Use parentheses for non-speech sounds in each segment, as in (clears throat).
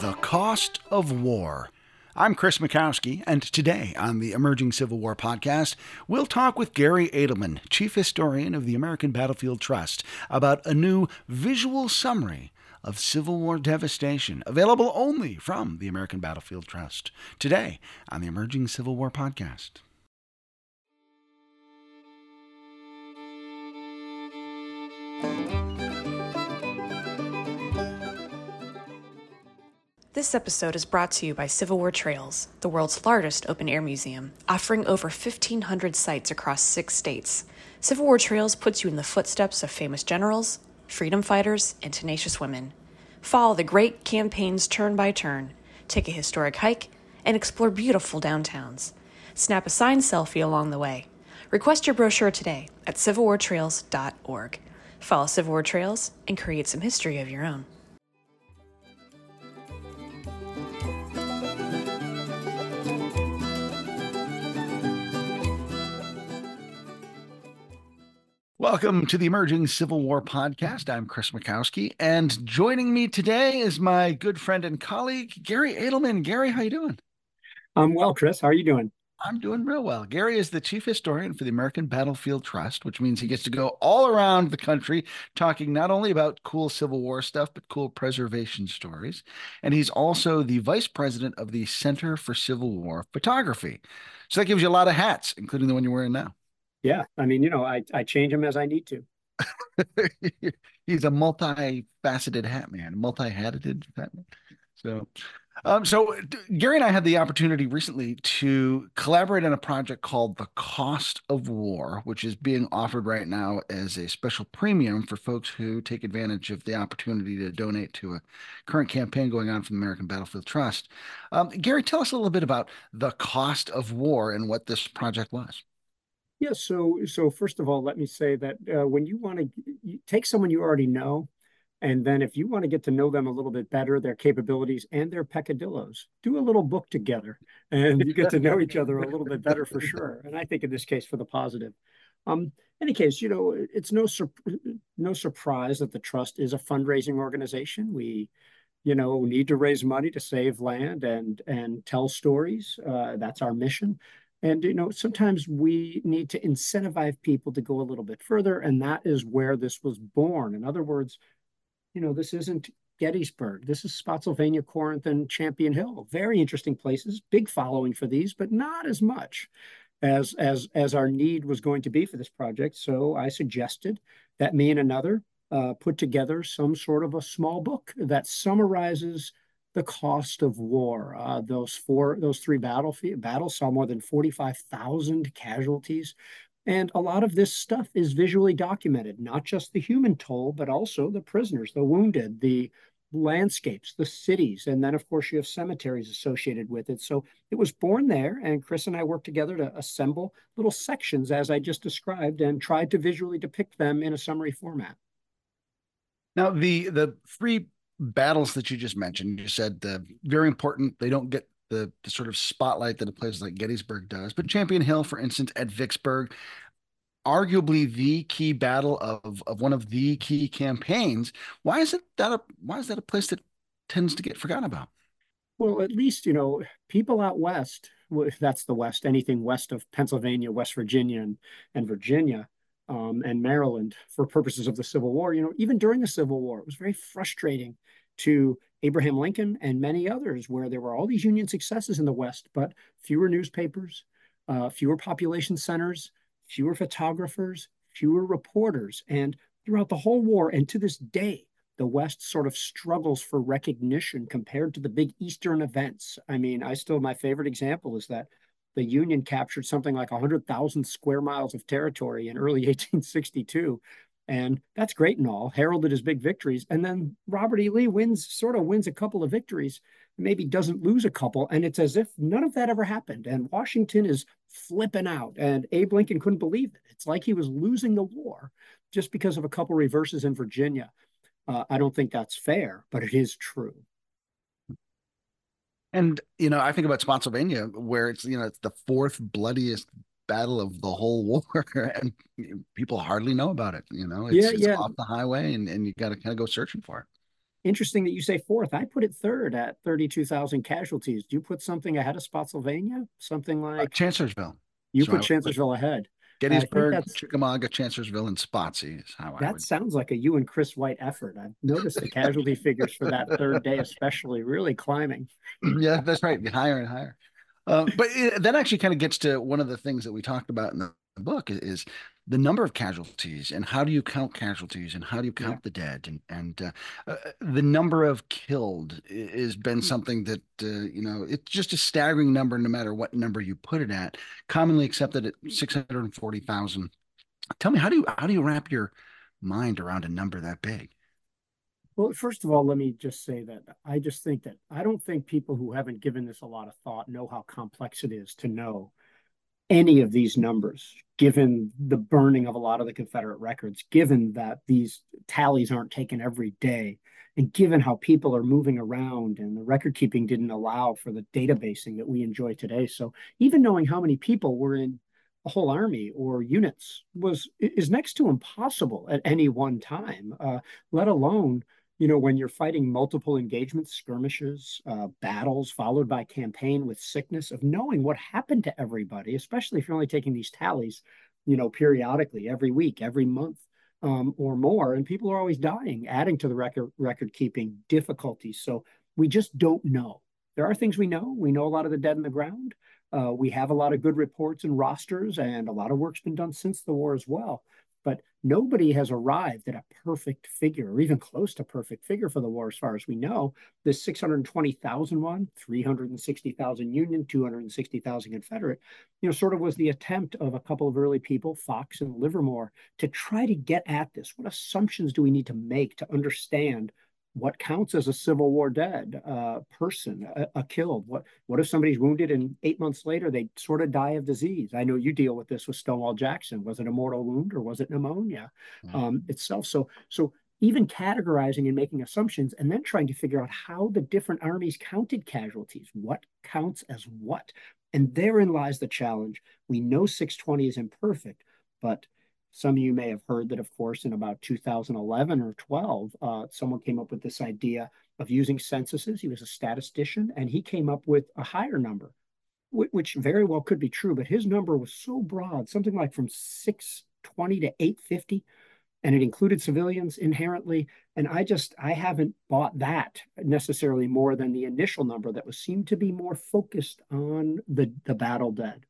The Cost of War. I'm Chris Mackowski, and today on the Emerging Civil War podcast, we'll talk with Garry Adelman, Chief Historian of the American Battlefield Trust, about a new visual summary of Civil War devastation, available only from the American Battlefield Trust. Today on the Emerging Civil War podcast. This episode is brought to you by Civil War Trails, the world's largest open air museum, offering over 1,500 sites across six states. Civil War Trails puts you in the footsteps of famous generals, freedom fighters, and tenacious women. Follow the great campaigns turn by turn, take a historic hike, and explore beautiful downtowns. Snap a signed selfie along the way. Request your brochure today at civilwartrails.org. Follow Civil War Trails and create some history of your own. Welcome to the Emerging Civil War podcast. I'm Chris Mackowski, and joining me today is my good friend and colleague Garry Adelman. Garry, how you doing? I'm well, Chris. How are you doing? I'm doing real well. Garry is the chief historian for the American Battlefield Trust, which means he gets to go all around the country talking not only about cool Civil War stuff, but cool preservation stories. And he's also the vice president of the Center for Civil War Photography. So that gives you a lot of hats, including the one you're wearing now. Yeah, I mean, you know, I I change them as I need to. (laughs) He's a multi-faceted hat man, multi-hatted hat man. So, um, so Garry and I had the opportunity recently to collaborate on a project called "The Cost of War," which is being offered right now as a special premium for folks who take advantage of the opportunity to donate to a current campaign going on from the American Battlefield Trust. Um, Gary, tell us a little bit about the cost of war and what this project was. Yeah, so so first of all, let me say that uh, when you want to take someone you already know, and then if you want to get to know them a little bit better, their capabilities and their peccadillos, do a little book together, and you get to know each other a little bit better for sure. And I think in this case, for the positive. Um, any case, you know, it's no sur- no surprise that the trust is a fundraising organization. We, you know, need to raise money to save land and and tell stories. Uh, that's our mission. And you know, sometimes we need to incentivize people to go a little bit further, and that is where this was born. In other words, you know, this isn't Gettysburg. This is Spotsylvania, Corinth, and Champion Hill. Very interesting places, big following for these, but not as much as as as our need was going to be for this project. So I suggested that me and another uh, put together some sort of a small book that summarizes the cost of war. Uh, those four, those three battlefield battles saw more than forty-five thousand casualties, and a lot of this stuff is visually documented. Not just the human toll, but also the prisoners, the wounded, the landscapes, the cities, and then of course you have cemeteries associated with it. So it was born there, and Chris and I worked together to assemble little sections as I just described, and tried to visually depict them in a summary format. Now the the three battles that you just mentioned, you said the very important. They don't get the, the sort of spotlight that a place like Gettysburg does. But Champion Hill, for instance, at Vicksburg, arguably the key battle of of one of the key campaigns. Why is it that a why is that a place that tends to get forgotten about? Well, at least you know people out west. If that's the west, anything west of Pennsylvania, West Virginia, and, and Virginia, um, and Maryland for purposes of the Civil War. You know, even during the Civil War, it was very frustrating to Abraham Lincoln and many others where there were all these Union successes in the West, but fewer newspapers, uh, fewer population centers, fewer photographers, fewer reporters. And throughout the whole war, and to this day, the West sort of struggles for recognition compared to the big Eastern events. I mean, I still, my favorite example is that the Union captured something like 100,000 square miles of territory in early (laughs) 1862. And that's great and all, heralded as big victories. And then Robert E. Lee wins, sort of wins a couple of victories, maybe doesn't lose a couple. And it's as if none of that ever happened. And Washington is flipping out. And Abe Lincoln couldn't believe it. It's like he was losing the war just because of a couple reverses in Virginia. Uh, I don't think that's fair, but it is true. And you know, I think about Spotsylvania, where it's you know it's the fourth bloodiest battle of the whole (laughs) war, and people hardly know about it. You know, it's, yeah, it's off the highway, and, and you got to kind of go searching for it. interesting that you say fourth. I put it third at 32,000 casualties. Do you put something ahead of Spotsylvania? Something Uh, like Chancellorsville. you So I put put Chancellorsville ahead. Gettysburg, Chickamauga, Chancellorsville, and Spotsy is how I That would. sounds like a you and Chris White effort. I've noticed the casualty (laughs) figures for that third day, especially, really climbing. (clears throat) yeah, that's right. Higher and higher. Um, but it, that actually kind of gets to one of the things that we talked about in the book is, is the number of casualties and how do you count casualties and how do you count Yeah. the dead and and uh, uh, the number of killed has been Mm. something that uh, you know it's just a staggering number no matter what number you put it at commonly accepted at 640,000 tell me how do you how do you wrap your mind around a number that big Well, first of all, let me just say that I just think that I don't think people who haven't given this a lot of thought know how complex it is to know any of these numbers, given the burning of a lot of the Confederate records, given that these tallies aren't taken every day, and given how people are moving around and the record keeping didn't allow for the databasing that we enjoy today. So even knowing how many people were in a whole army or units was is next to impossible at any one time, uh, let alone you know, when you're fighting multiple engagements, skirmishes, uh, battles, followed by campaign with sickness, of knowing what happened to everybody, especially if you're only taking these tallies, you know, periodically, every week, every month, um, or more, and people are always dying, adding to the record record keeping difficulties. So we just don't know. There are things we know. We know a lot of the dead in the ground. Uh, we have a lot of good reports and rosters, and a lot of work's been done since the war as well nobody has arrived at a perfect figure or even close to perfect figure for the war as far as we know. This 620,000 one 360,000 union 260,000 confederate. You know sort of was the attempt of a couple of early people fox and livermore to try to get at this. What assumptions do we need to make to understand what counts as a Civil War dead uh, person, a, a, killed? What what if somebody's wounded and eight months later they sort of die of disease? I know you deal with this with Stonewall Jackson. Was it a mortal wound or was it pneumonia mm-hmm. um, itself? So so even categorizing and making assumptions and then trying to figure out how the different armies counted casualties, what counts as what, and therein lies the challenge. We know 620 is imperfect, but some of you may have heard that, of course, in about 2011 or 12, uh, someone came up with this idea of using censuses. He was a statistician, and he came up with a higher number, which very well could be true. But his number was so broad, something like from 620 to 850, and it included civilians inherently. And I just I haven't bought that necessarily more than the initial number that was seemed to be more focused on the the battle dead.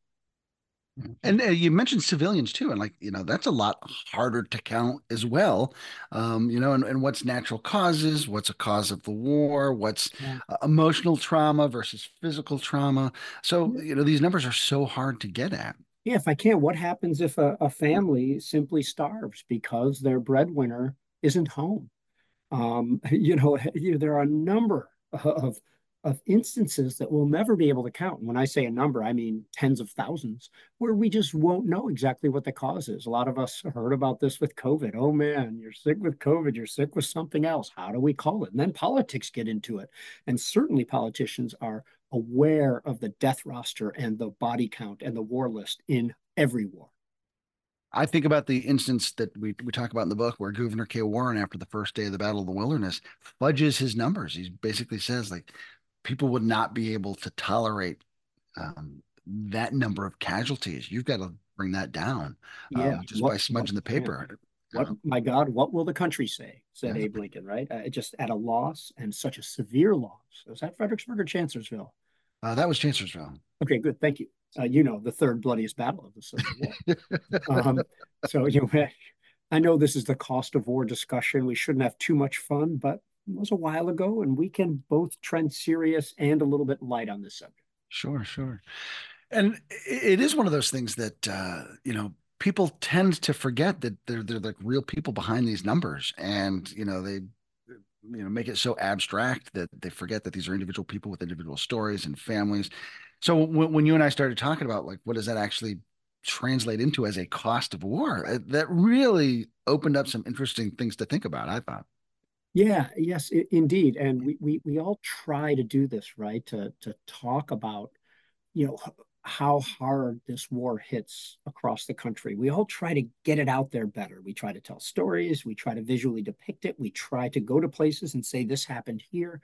And uh, you mentioned civilians too, and like you know that's a lot harder to count as well. Um, you know, and, and what's natural causes, what's a cause of the war, what's Yeah. uh, emotional trauma versus physical trauma. So you know these numbers are so hard to get at. Yeah, if I can't, what happens if a, a family simply starves because their breadwinner isn't home? Um, (laughs) you know, (laughs) you, there are a number of of instances that we'll never be able to count. And when I say a number, I mean tens of thousands, where we just won't know exactly what the cause is. A lot of us heard about this with COVID. Oh man, you're sick with COVID, you're sick with something else. How do we call it? And then politics get into it. And certainly politicians are aware of the death roster and the body count and the war list in every war. I think about the instance that we, we talk about in the book where Gouverneur K. Warren, after the first day of the Battle of the Wilderness, fudges his numbers. He basically says, like, people would not be able to tolerate um, that number of casualties. You've got to bring that down Yeah, um, just what- by smudging the what- yeah. paper. you What, my God, what will the country say? Said Yeah. Abe Lincoln, right? Uh, just at a loss and such a severe loss. Was that Fredericksburg or Chancellorsville? Uh, that was Chancellorsville. Okay, good. Thank you. Uh, you know, the third bloodiest battle of the Civil War. (laughs) um, so, you know, (laughs) I know this is the cost of war discussion. We shouldn't have too much fun, but was a while ago, and we can both trend serious and a little bit light on this subject. Sure, sure. And it is one of those things that uh, you know people tend to forget that they're they're like real people behind these numbers, and you know they you know make it so abstract that they forget that these are individual people with individual stories and families. So when, when you and I started talking about like what does that actually translate into as a cost of war, uh, that really opened up some interesting things to think about. I thought. Yeah, yes, i indeed. And we, we we all try to do this, right? To to talk about, you know, how hard this war hits across the country. We all try to get it out there better. We try to tell stories, we try to visually depict it, we try to go to places and say this happened here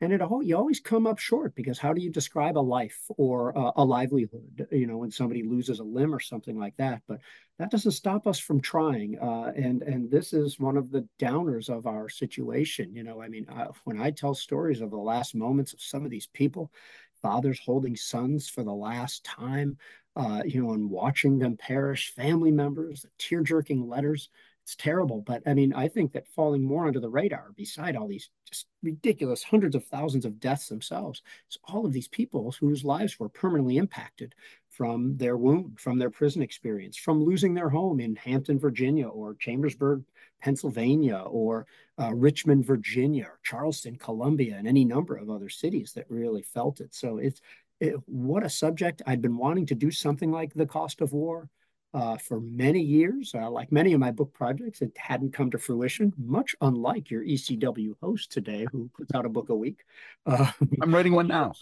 and it all you always come up short because how do you describe a life or a, a, livelihood you know when somebody loses a limb or something like that but that doesn't stop us from trying uh, and and this is one of the downers of our situation you know i mean I, when i tell stories of the last moments of some of these people fathers holding sons for the last time uh, you know and watching them perish family members tear jerking letters it's terrible. But I mean, I think that falling more under the radar, beside all these just ridiculous hundreds of thousands of deaths themselves, is all of these people whose lives were permanently impacted from their wound, from their prison experience, from losing their home in Hampton, Virginia, or Chambersburg, Pennsylvania, or uh, Richmond, Virginia, or Charleston, Columbia, and any number of other cities that really felt it. So it's it, what a subject. I'd been wanting to do something like the cost of war uh, for many years. Uh, like many of my book projects, it hadn't come to fruition, much unlike your ECW host today, who puts out a book a week. (laughs) Uh, I'm writing one now.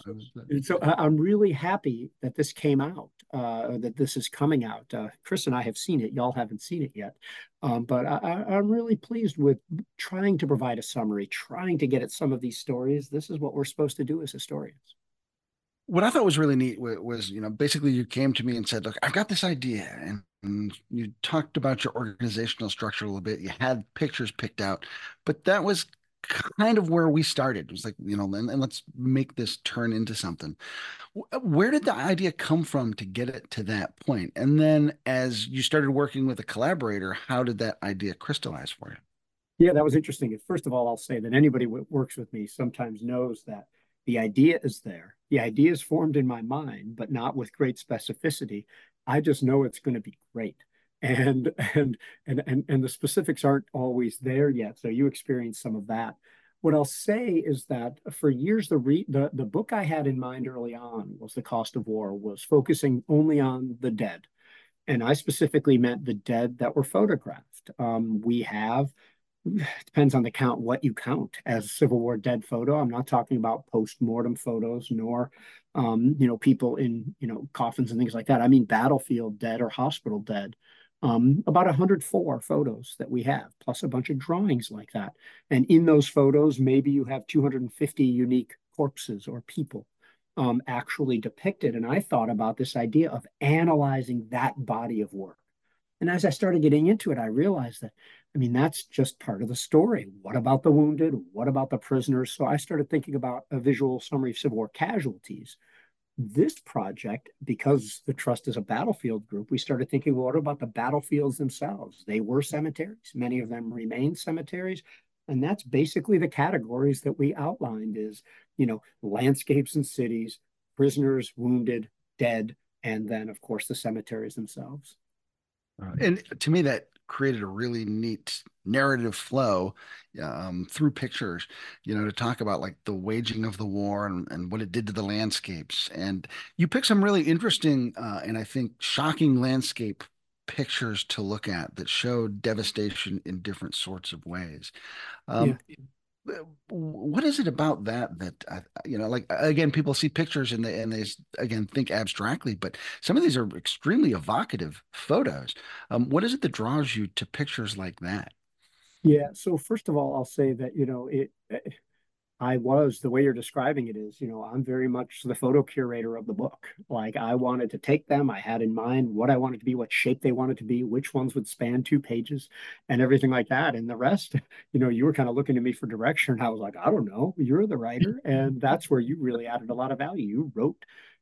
so (laughs) I'm really happy that this came out, uh, that this is coming out. Uh, Chris and I have seen it. Y'all haven't seen it yet. Um, but I, I'm really pleased with trying to provide a summary, trying to get at some of these stories. This is what we're supposed to do as historians what I thought was really neat was, you know, basically you came to me and said, look, I've got this idea. And, and, you talked about your organizational structure a little bit. You had pictures picked out, but that was kind of where we started. It was like, you know, and, and let's make this turn into something. Uh, where did the idea come from to get it to that point? And then as you started working with a collaborator, how did that idea crystallize for you? Yeah, that was interesting. First of all, I'll say that anybody who works with me sometimes knows that the idea is there. The idea is formed in my mind, but not with great specificity. I just know it's going to be great. And and and and and the specifics aren't always there yet. So you experience some of that. What I'll say is that for years, the re- the the book I had in mind early on was The Cost of War, was focusing only on the dead, and I specifically meant the dead that were photographed. Um, we have (sighs) depends on the count what you count as Civil War dead photo. I'm not talking about post-mortem photos nor um, you know people in you know coffins and things like that. I mean battlefield dead or hospital dead. Um, about 104 photos that we have, plus a bunch of drawings like that. And in those photos, maybe you have 250 unique corpses or people um, actually depicted. And I thought about this idea of analyzing that body of work. And as I started getting into it, I realized that I mean, that's just part of the story. What about the wounded? What about the prisoners? So I started thinking about a visual summary of Civil War casualties. This project, because the Trust is a battlefield group, we started thinking, well, what about the battlefields themselves? They were cemeteries. Many of them remain cemeteries. And that's basically the categories that we outlined is, you know, landscapes and cities, prisoners, wounded, dead, and then, of course, the cemeteries themselves. Uh, and to me, that created a really neat narrative flow um, through pictures, you know, to talk about like the waging of the war and, and what it did to the landscapes. And you pick some really interesting uh, and I think shocking landscape pictures to look at that show devastation in different sorts of ways. Um, yeah what is it about that that uh, you know like again people see pictures and they and they again think abstractly but some of these are extremely evocative photos. Um, what is it that draws you to pictures like that? Yeah so first of all i'll say that you know it I was the way you're describing it is, you know, I'm very much the photo curator of the book. Like I wanted to take them, I had in mind what I wanted to be, what shape they wanted to be, which ones would span two pages, and everything like that. And the rest, (laughs) you know, you were kind of looking to me for direction. I was like, I don't know, you're the writer, and that's where you really added a lot of value. You wrote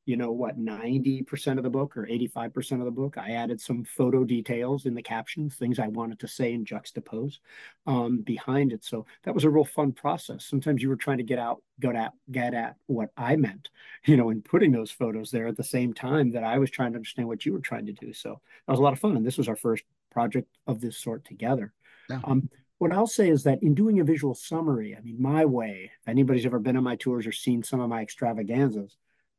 you know what 90% of the book or 85% of the book i added some photo details in the captions things i wanted to say and juxtapose um, behind it. So that was a real fun process. Sometimes you were trying to get out get at get at what i meant you know in putting those photos there at the same time that i was trying to understand what you were trying to do. So that was a lot of fun and this was our first project of this sort together. Yeah. um, what I'll say is that in doing a visual summary, I mean, my way, if anybody's ever been on my tours or seen some of my extravaganzas,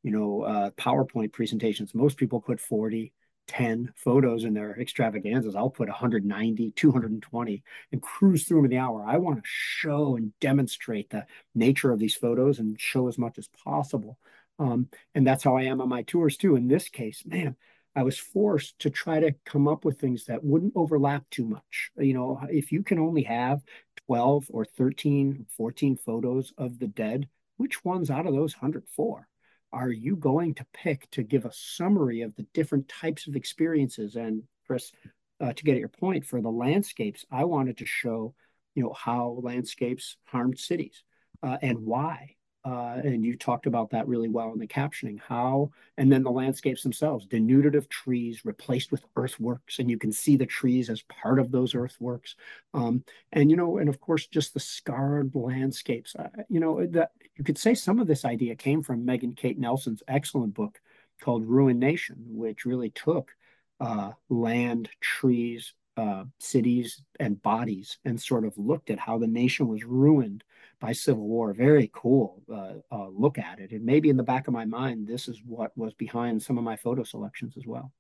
you know, uh, PowerPoint presentations. Most people put 40, 10 photos in their extravaganzas. I'll put 190, 220 and cruise through them in the hour. I want to show and demonstrate the nature of these photos and show as much as possible. Um, and that's how I am on my tours too. In this case, man, I was forced to try to come up with things that wouldn't overlap too much. You know, if you can only have 12 or 13, 14 photos of the dead, which ones out of those 104 are you going to pick to give a summary of the different types of experiences? And Chris, uh, to get at your point, for the landscapes, I wanted to show, you know, how landscapes harmed cities uh, and why. Uh, and you talked about that really well in the captioning. How, and then the landscapes themselves, denudative trees replaced with earthworks, and you can see the trees as part of those earthworks. Um, and you know, and of course, just the scarred landscapes. Uh, you know, that you could say some of this idea came from Megan Kate Nelson's excellent book called Ruined Nation, which really took uh, land, trees, uh, cities, and bodies and sort of looked at how the nation was ruined by civil war. Very cool uh, uh, look at it. And maybe in the back of my mind, this is what was behind some of my photo selections as well.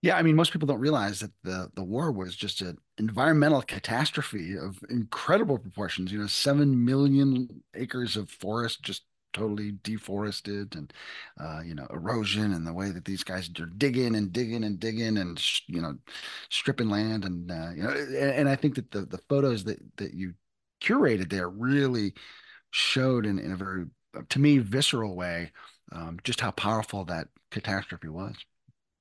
Yeah, I mean, most people don't realize that the the war was just an environmental catastrophe of incredible proportions. You know, seven million acres of forest just totally deforested and uh, you know erosion and the way that these guys are digging and digging and digging and you know stripping land and uh, you know and, and, I think that the the photos that that you curated there really showed in, in a very to me visceral way um, just how powerful that catastrophe was.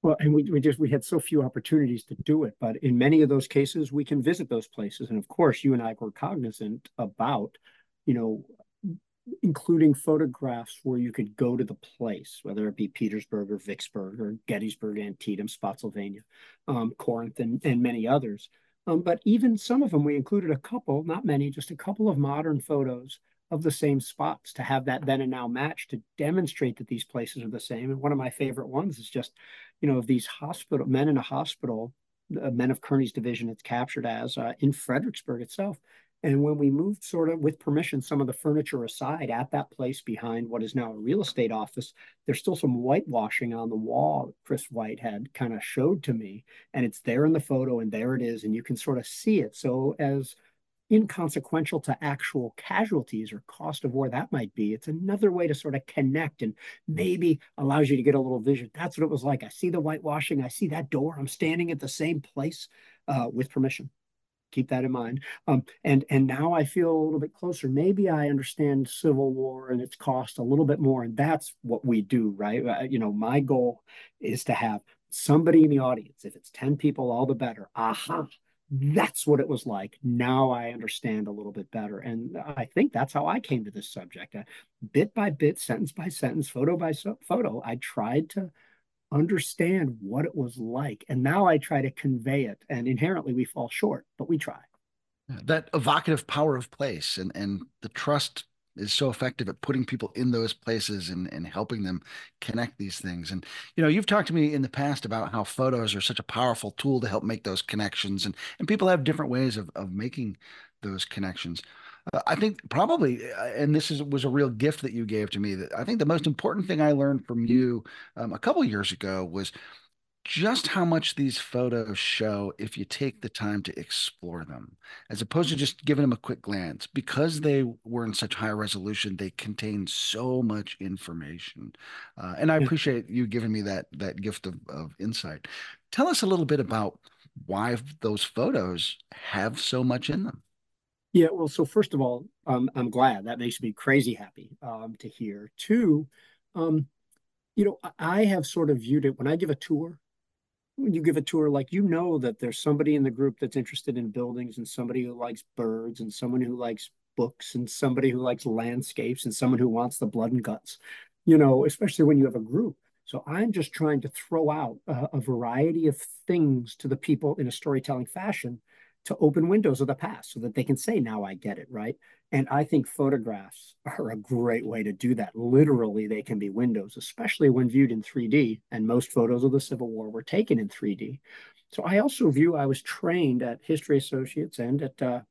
Well, and we, we just we had so few opportunities to do it, but in many of those cases, we can visit those places, and of course, you and I were cognizant about, you know, including photographs where you could go to the place, whether it be Petersburg or Vicksburg or Gettysburg, Antietam, Spotsylvania, um, Corinth, and, and many others. Um, but even some of them, we included a couple, not many, just a couple of modern photos of the same spots to have that then and now match to demonstrate that these places are the same. And one of my favorite ones is just, you know, of these hospital men in a hospital, uh, men of Kearny's division, it's captured as uh, in Fredericksburg itself. And when we moved, sort of with permission, some of the furniture aside at that place behind what is now a real estate office, there's still some whitewashing on the wall Chris White had kind of showed to me. And it's there in the photo, and there it is. And you can sort of see it. So, as inconsequential to actual casualties or cost of war that might be, it's another way to sort of connect and maybe allows you to get a little vision. That's what it was like. I see the whitewashing, I see that door, I'm standing at the same place uh, with permission keep that in mind. Um, and and now I feel a little bit closer. Maybe I understand Civil War and its cost a little bit more, and that's what we do, right? Uh, you know, my goal is to have somebody in the audience. If it's ten people, all the better. Aha. That's what it was like. Now I understand a little bit better. And I think that's how I came to this subject. Uh, bit by bit, sentence by sentence, photo by so- photo, I tried to understand what it was like. And now I try to convey it. And inherently we fall short, but we try. That evocative power of place and, and the trust is so effective at putting people in those places and, and helping them connect these things. And, you know, you've talked to me in the past about how photos are such a powerful tool to help make those connections. And, and people have different ways of, of making those connections. Uh, I think probably, uh, and this is was a real gift that you gave to me. That I think the most important thing I learned from you um, a couple years ago was just how much these photos show if you take the time to explore them, as opposed to just giving them a quick glance. Because they were in such high resolution, they contain so much information. Uh, and I appreciate you giving me that that gift of, of insight. Tell us a little bit about why those photos have so much in them. Yeah, well, so first of all, um, I'm glad. That makes me crazy happy um, to hear. Two, um, you know, I have sort of viewed it when I give a tour. When you give a tour, like you know that there's somebody in the group that's interested in buildings, and somebody who likes birds, and someone who likes books, and somebody who likes landscapes, and someone who wants the blood and guts. You know, especially when you have a group. So I'm just trying to throw out a, a variety of things to the people in a storytelling fashion to open windows of the past so that they can say, now I get it, right? And I think photographs are a great way to do that. Literally, they can be windows, especially when viewed in 3D. And most photos of the Civil War were taken in 3D. So I also view I was trained at History Associates and at uh,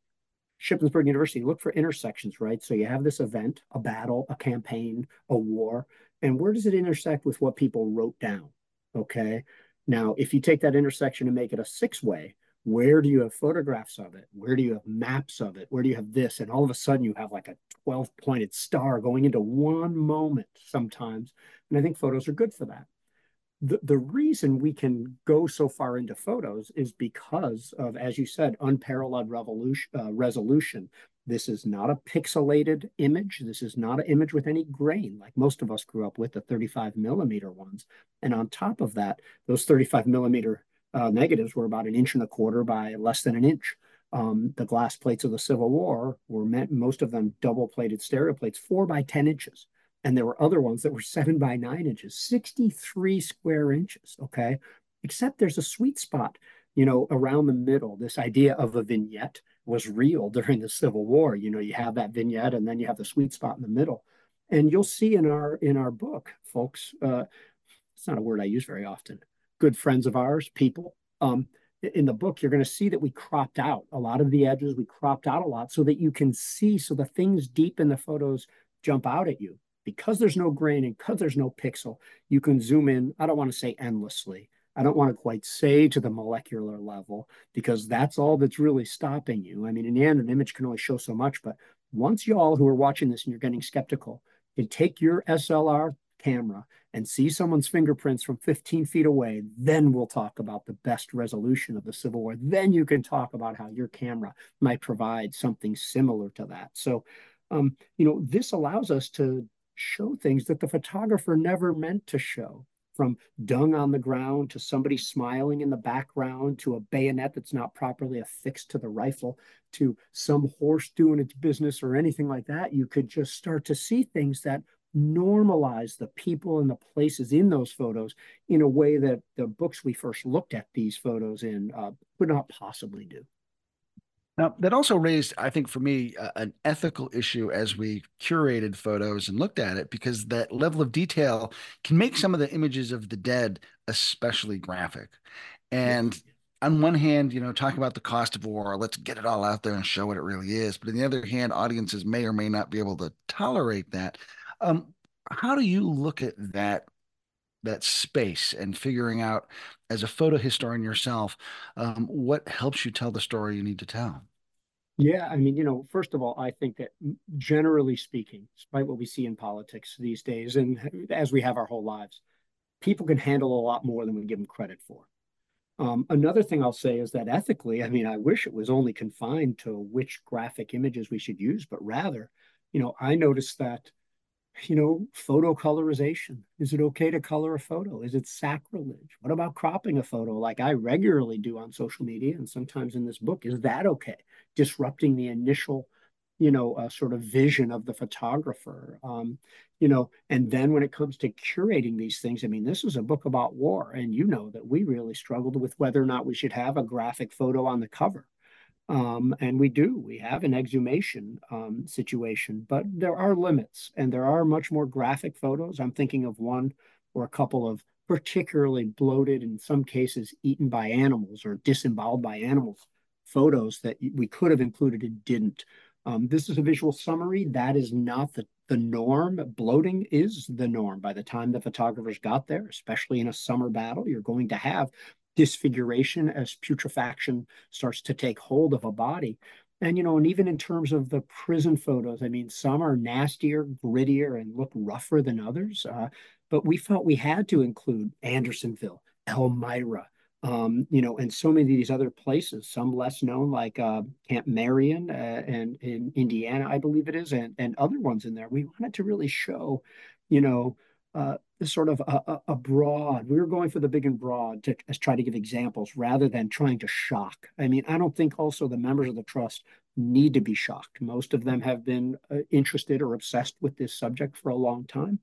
Shippensburg University. Look for intersections, right? So you have this event, a battle, a campaign, a war, and where does it intersect with what people wrote down? Okay. Now, if you take that intersection and make it a six way, where do you have photographs of it? Where do you have maps of it? Where do you have this? And all of a sudden you have like a 12 pointed star going into one moment sometimes. And I think photos are good for that. The, the reason we can go so far into photos is because of, as you said, unparalleled uh, resolution. This is not a pixelated image. This is not an image with any grain, like most of us grew up with, the 35 millimeter ones. And on top of that, those 35 millimeter uh, negatives were about an inch and a quarter by less than an inch. Um, the glass plates of the Civil War were meant, most of them double plated stereo plates, four by 10 inches. And there were other ones that were seven by nine inches, 63 square inches. Okay. Except there's a sweet spot, you know, around the middle. This idea of a vignette was real (laughs) during the Civil War. You know, you have that vignette and then you have the sweet spot in the middle. And you'll see in our in our book, folks, uh, it's not a word I use very often, good friends of ours, people. Um, in the book, you're going to see that we cropped out a lot of the edges. We cropped out a lot so that you can see, so the things deep in the photos jump out at you. Because there's no grain and because there's no pixel, you can zoom in. I don't want to say endlessly. I don't want to quite say to the molecular level because that's all that's really stopping you. I mean, in the end, an image can only show so much. But once y'all who are watching this and you're getting skeptical, can take your SLR camera and see someone's fingerprints from 15 feet away, then we'll talk about the best resolution of the Civil War. Then you can talk about how your camera might provide something similar to that. So, um, you know, this allows us to show things that the photographer never meant to show from dung on the ground to somebody smiling in the background to a bayonet that's not properly affixed to the rifle to some horse doing its business or anything like that. You could just start to see things that normalize the people and the places in those photos in a way that the books we first looked at these photos in uh, could not possibly do. Now, that also raised, I think, for me, uh, an ethical issue as we curated photos and looked at it, because that level of detail can make some of the images of the dead especially graphic. And on one hand, you know, talk about the cost of war, let's get it all out there and show what it really is. But on the other hand, audiences may or may not be able to tolerate that. Um, how do you look at that that space and figuring out as a photo historian yourself um, what helps you tell the story you need to tell? Yeah i mean you know first of all i think that generally speaking despite what we see in politics these days and as we have our whole lives people can handle a lot more than we give them credit for. Um, another thing I'll say is that ethically, I mean, I wish it was only confined to which graphic images we should use, but rather, you know, I noticed that you know, photo colorization. Is it okay to color a photo? Is it sacrilege? What about cropping a photo like I regularly do on social media and sometimes in this book? Is that okay? Disrupting the initial, you know, uh, sort of vision of the photographer. Um, you know, and then when it comes to curating these things, I mean, this is a book about war, and you know that we really struggled with whether or not we should have a graphic photo on the cover. Um, and we do, we have an exhumation um, situation, but there are limits and there are much more graphic photos. I'm thinking of one or a couple of particularly bloated, in some cases, eaten by animals or disemboweled by animals photos that we could have included and didn't. Um, this is a visual summary. That is not the, the norm. Bloating is the norm. By the time the photographers got there, especially in a summer battle, you're going to have disfiguration as putrefaction starts to take hold of a body. And, you know, and even in terms of the prison photos, I mean, some are nastier, grittier, and look rougher than others. Uh, but we felt we had to include Andersonville, Elmira, um, you know, and so many of these other places, some less known like uh, Camp Marion uh, and in Indiana, I believe it is, and, and other ones in there. We wanted to really show, you know, uh, sort of a, a, broad. We were going for the big and broad to try to give examples rather than trying to shock. I mean, I don't think also the members of the trust need to be shocked. Most of them have been uh, interested or obsessed with this subject for a long time.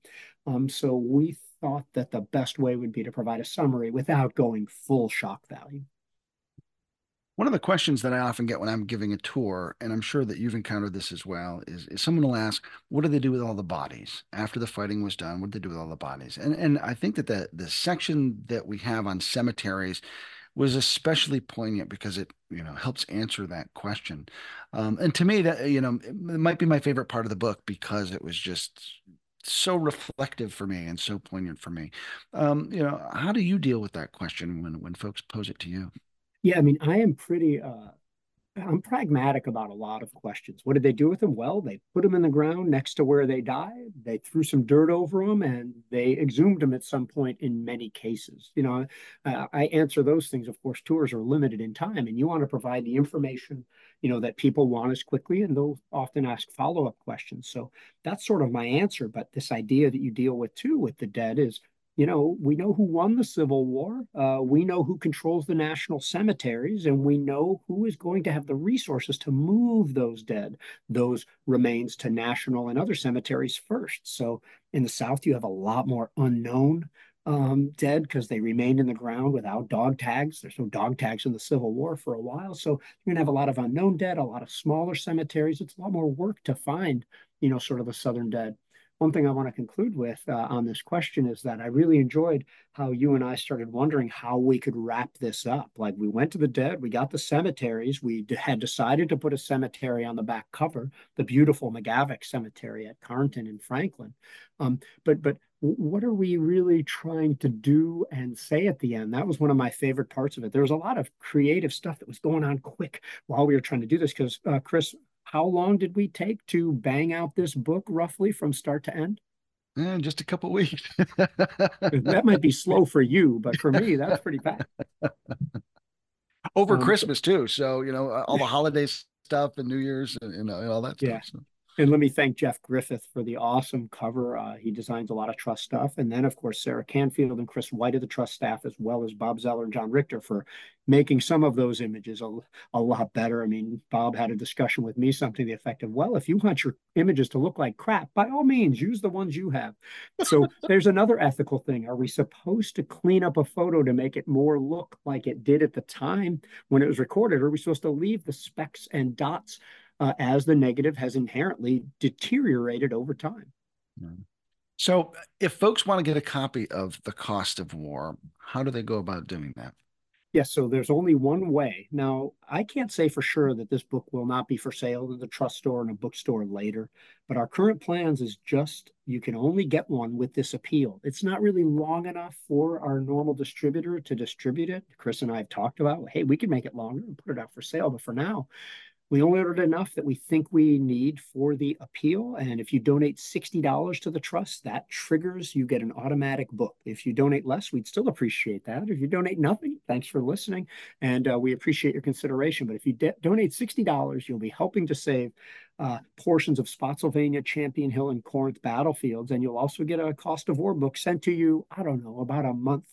Um, so we thought that the best way would be to provide a summary without going full shock value. One of the questions that I often get when I'm giving a tour, and I'm sure that you've encountered this as well, is, is someone will ask, "What do they do with all the bodies after the fighting was done? What did they do with all the bodies?" And and I think that the the section that we have on cemeteries was especially poignant because it you know helps answer that question. Um, and to me, that you know it might be my favorite part of the book because it was just so reflective for me and so poignant for me. Um, you know, how do you deal with that question when when folks pose it to you? Yeah, I mean, I am pretty uh I'm pragmatic about a lot of questions. What did they do with them? Well, they put them in the ground next to where they died. They threw some dirt over them and they exhumed them at some point in many cases. You know, uh, I answer those things. Of course, tours are limited in time and you want to provide the information, you know, that people want as quickly and they'll often ask follow-up questions. So that's sort of my answer. But this idea that you deal with too with the dead is you know, we know who won the Civil War. Uh, we know who controls the national cemeteries, and we know who is going to have the resources to move those dead, those remains to national and other cemeteries first. So in the South, you have a lot more unknown um, dead because they remained in the ground without dog tags. There's no dog tags in the Civil War for a while. So you're going to have a lot of unknown dead, a lot of smaller cemeteries. It's a lot more work to find, you know, sort of the Southern dead one thing I want to conclude with uh, on this question is that I really enjoyed how you and I started wondering how we could wrap this up. Like we went to the dead, we got the cemeteries, we had decided to put a cemetery on the back cover, the beautiful McGavock Cemetery at Carnton in Franklin. Um, but but what are we really trying to do and say at the end? That was one of my favorite parts of it. There was a lot of creative stuff that was going on quick while we were trying to do this because uh, Chris, how long did we take to bang out this book roughly from start to end? Eh, just a couple weeks. (laughs) that might be slow for you, but for me, that's pretty fast. Over um, Christmas too, so you know all the holiday stuff and New Year's and, and all that yeah. So. And let me thank Jeff Griffith for the awesome cover. Uh, he designs a lot of trust stuff. And then, of course, Sarah Canfield and Chris White of the trust staff, as well as Bob Zeller and John Richter for making some of those images a, a lot better. I mean, Bob had a discussion with me, something to the effect of, well, if you want your images to look like crap, by all means, use the ones you have. So (laughs) there's another ethical thing. Are we supposed to clean up a photo to make it more look like it did at the time when it was recorded? Or are we supposed to leave the specks and dots uh, as the negative has inherently deteriorated over time. So, if folks want to get a copy of The Cost of War, how do they go about doing that? Yes, so there's only one way. Now, I can't say for sure that this book will not be for sale in the trust store and a bookstore later, but our current plans is just you can only get one with this appeal. It's not really long enough for our normal distributor to distribute it. Chris and I have talked about, hey, we can make it longer and put it out for sale, but for now, we only ordered enough that we think we need for the appeal. And if you donate $60 to the trust, that triggers, you get an automatic book. If you donate less, we'd still appreciate that. If you donate nothing, thanks for listening. And uh, we appreciate your consideration. But if you de- donate $60, you'll be helping to save uh, portions of Spotsylvania, Champion Hill, and Corinth battlefields. And you'll also get a cost of war book sent to you, I don't know, about a month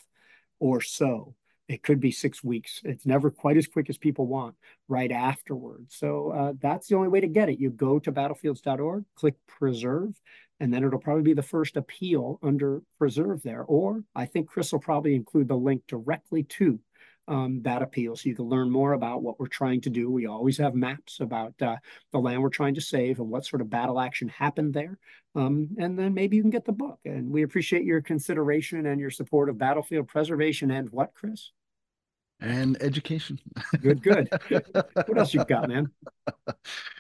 or so. It could be six weeks. It's never quite as quick as people want right afterwards. So uh, that's the only way to get it. You go to battlefields.org, click preserve, and then it'll probably be the first appeal under preserve there. Or I think Chris will probably include the link directly to um, that appeal so you can learn more about what we're trying to do. We always have maps about uh, the land we're trying to save and what sort of battle action happened there. Um, and then maybe you can get the book. And we appreciate your consideration and your support of battlefield preservation and what, Chris? And education. Good, good. (laughs) what else you got, man?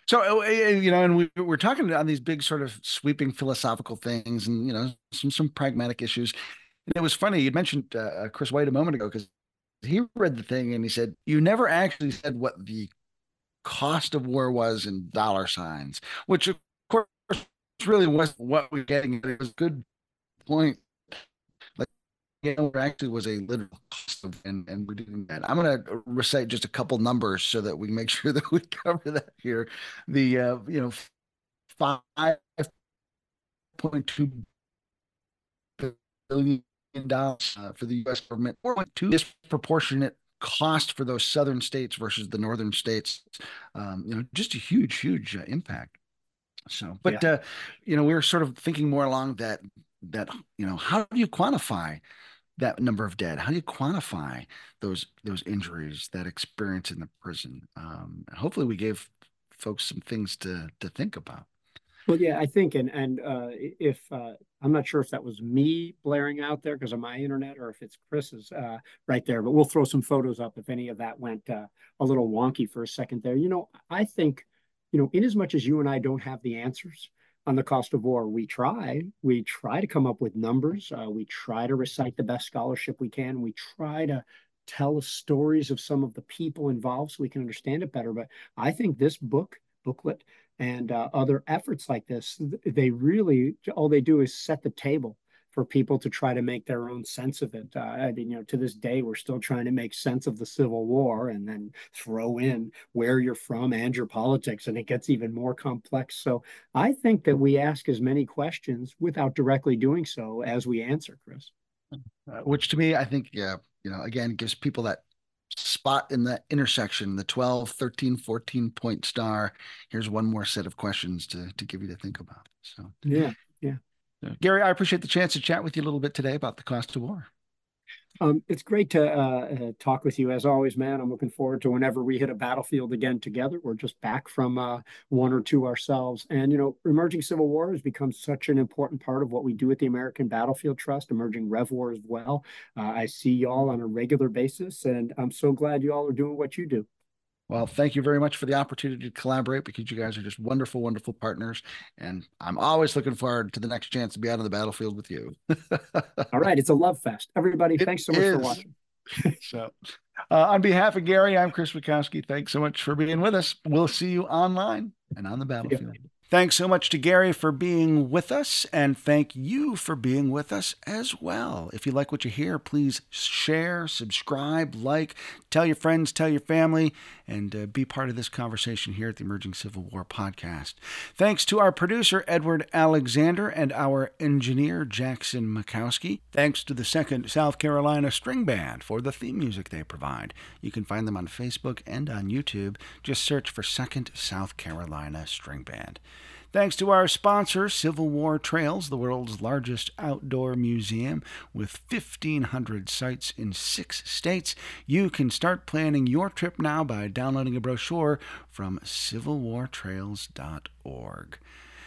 So uh, you know, and we we're talking on these big sort of sweeping philosophical things, and you know, some some pragmatic issues. And it was funny you mentioned uh, uh Chris White a moment ago because he read the thing and he said you never actually said what the cost of war was in dollar signs, which of course really wasn't what we we're getting. It was a good point know, actually was a literal cost of, and, and we're doing that. I'm going to recite just a couple numbers so that we make (laughs) sure that we cover that here. The, uh, you know, 5.2 billion dollars uh, for the U.S. government, or two disproportionate cost for those southern states versus the northern states. Um, you know, just a huge, huge uh, impact. So, but yeah. uh, you know, we are sort of thinking more along that that you know, how do you quantify that number of dead? How do you quantify those those injuries, that experience in the prison? Um, hopefully, we gave folks some things to to think about. Well, yeah, I think, and and uh, if uh, I'm not sure if that was me blaring out there because of my internet, or if it's Chris's uh, right there, but we'll throw some photos up if any of that went uh, a little wonky for a second there. You know, I think, you know, in as much as you and I don't have the answers, on the cost of war. We try. We try to come up with numbers. Uh, we try to recite the best scholarship we can. We try to tell stories of some of the people involved so we can understand it better. But I think this book, booklet, and uh, other efforts like this, they really, all they do is set the table for people to try to make their own sense of it. Uh, I mean, you know, to this day, we're still trying to make sense of the Civil War and then throw in where you're from and your politics, and it gets even more complex. So I think that we ask as many questions without directly doing so as we answer, Chris. Uh, which to me, I think, yeah, you know, again, gives people that spot in the intersection, the 12, 13, 14 point star. Here's one more set of questions to, to give you to think about. So, yeah, yeah. Garry, I appreciate the chance to chat with you a little bit today about the cost of war. Um, it's great to uh, uh, talk with you as always, man. I'm looking forward to whenever we hit a battlefield again together. We're just back from uh, one or two ourselves. And, you know, emerging civil war has become such an important part of what we do at the American Battlefield Trust, emerging Rev War as well. Uh, I see y'all on a regular basis, and I'm so glad you all are doing what you do. Well, thank you very much for the opportunity to collaborate because you guys are just wonderful, wonderful partners. And I'm always looking forward to the next chance to be out on the battlefield with you. All right. It's a love fest. Everybody, it thanks so much is. for watching. (laughs) so, uh, on behalf of Garry, I'm Chris Mackowski. Thanks so much for being with us. We'll see you online and on the battlefield. Yeah. Thanks so much to Garry for being with us, and thank you for being with us as well. If you like what you hear, please share, subscribe, like, tell your friends, tell your family, and uh, be part of this conversation here at the Emerging Civil War podcast. Thanks to our producer, Edward Alexander, and our engineer, Jackson Mackowski. Thanks to the Second South Carolina String Band for the theme music they provide. You can find them on Facebook and on YouTube. Just search for Second South Carolina String Band. Thanks to our sponsor, Civil War Trails, the world's largest outdoor museum with 1,500 sites in six states. You can start planning your trip now by downloading a brochure from civilwartrails.org.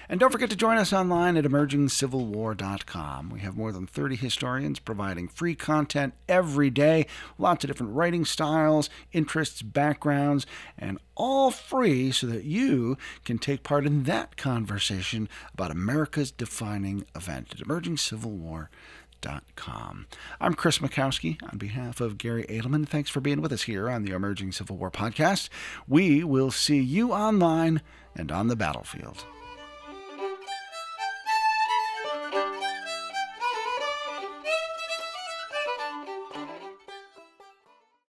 And don't forget to join us online at emergingcivilwar.com. We have more than 30 historians providing free content every day, lots of different writing styles, interests, backgrounds, and all free so that you can take part in that conversation about America's defining event at emergingcivilwar.com. I'm Chris Mackowski on behalf of Garry Adelman. Thanks for being with us here on the Emerging Civil War podcast. We will see you online and on the battlefield.